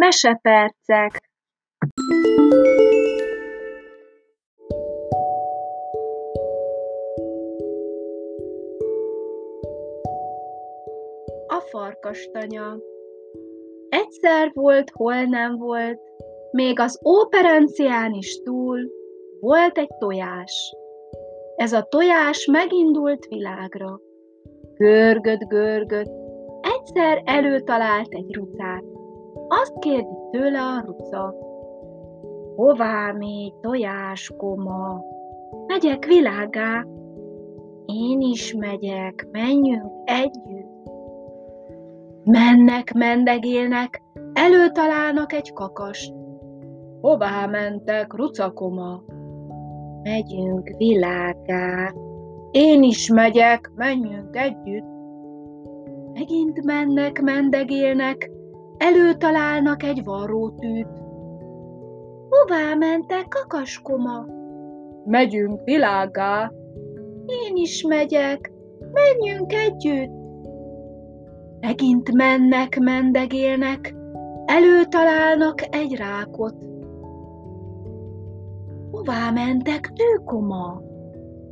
Mesepercek A farkastanya Egyszer volt, hol nem volt, még az óperencián is túl volt egy tojás. Ez a tojás megindult világra. Görgött, görgött, egyszer előtalált egy rucát. Azt kérdi tőle a ruca. Hová mégy tojáskoma? Megyek világá. Én is megyek, menjünk együtt. Mennek, mendegélnek, előtalálnak egy kakast. Hová mentek, rucakoma? Megyünk világá. Én is megyek, menjünk együtt. Megint mennek, mendegélnek, előtalálnak egy varrótűt. Hová mentek, kakaskoma? Megyünk világá. Én is megyek, menjünk együtt. Megint mennek, mendegélnek, előtalálnak egy rákot. Hová mentek, tőkoma?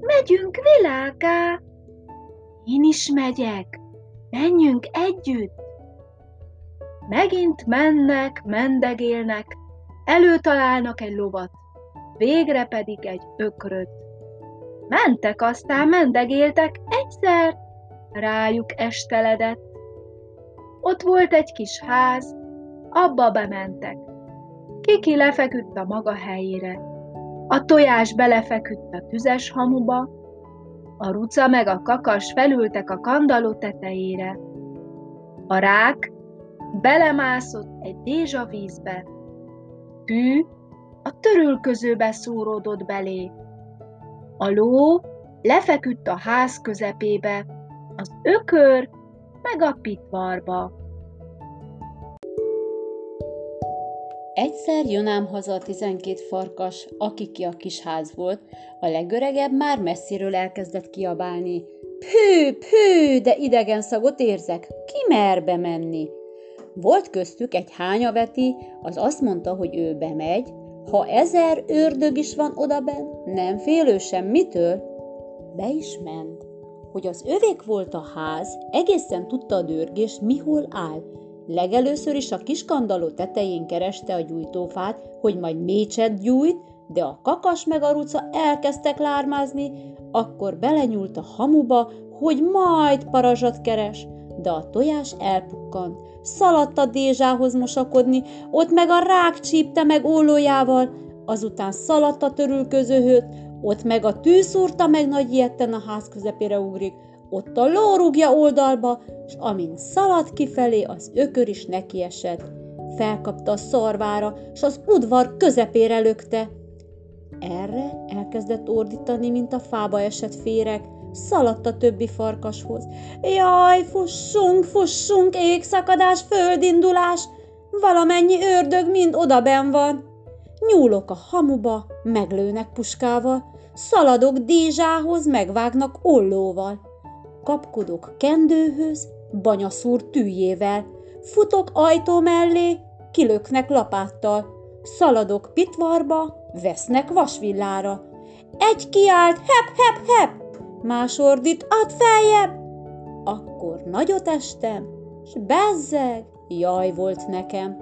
Megyünk világá. Én is megyek, menjünk együtt. Megint mennek, mendegélnek, előtalálnak egy lovat, végre pedig egy ökröt. Mentek, aztán mendegéltek, egyszer rájuk esteledett. Ott volt egy kis ház, abba bementek. Kiki lefeküdt a maga helyére. A tojás belefeküdt a tüzes hamuba, a ruca meg a kakas felültek a kandaló tetejére. A rák belemászott egy dézsa vízbe, tű a törülközőbe szúródott belé. A ló lefeküdt a ház közepébe, az ökör meg a pitvarba. Egyszer jön ám haza a tizenkét farkas, aki ki a kis ház volt, a legöregebb már messziről elkezdett kiabálni. Pű, pű, de idegen szagot érzek, ki mer bemenni? Volt köztük egy hányaveti, az azt mondta, hogy ő bemegy, ha ezer ördög is van odaben, nem félő semmitől. Be is ment. Hogy az övék volt a ház, egészen tudta a dörgés, mihol áll, Legelőször is a kiskandaló tetején kereste a gyújtófát, hogy majd mécset gyújt, de a kakas meg a ruca elkezdtek lármázni, akkor belenyúlt a hamuba, hogy majd parazsat keres, de a tojás elpukkant. Szaladt a dézsához mosakodni, ott meg a rák csípte meg ólójával, azután szaladt a törülközőhöt, ott meg a tű szúrta meg nagy ilyetten a ház közepére ugrik, ott a ló rúgja oldalba, és amint szaladt kifelé, az ökör is nekiesett. Felkapta a szarvára, és az udvar közepére lökte. Erre elkezdett ordítani, mint a fába esett féreg, szaladt a többi farkashoz. Jaj, fussunk, fussunk, égszakadás, földindulás, valamennyi ördög mind odaben van. Nyúlok a hamuba, meglőnek puskával, szaladok dízsához, megvágnak ollóval kapkodok kendőhöz, banyaszúr tűjével, futok ajtó mellé, kilöknek lapáttal, szaladok pitvarba, vesznek vasvillára. Egy kiált, hep, hep, hep, más ordít, ad feljebb. Akkor nagyot estem, s bezzeg, jaj volt nekem.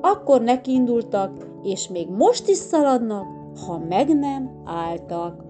Akkor nekiindultak, és még most is szaladnak, ha meg nem álltak.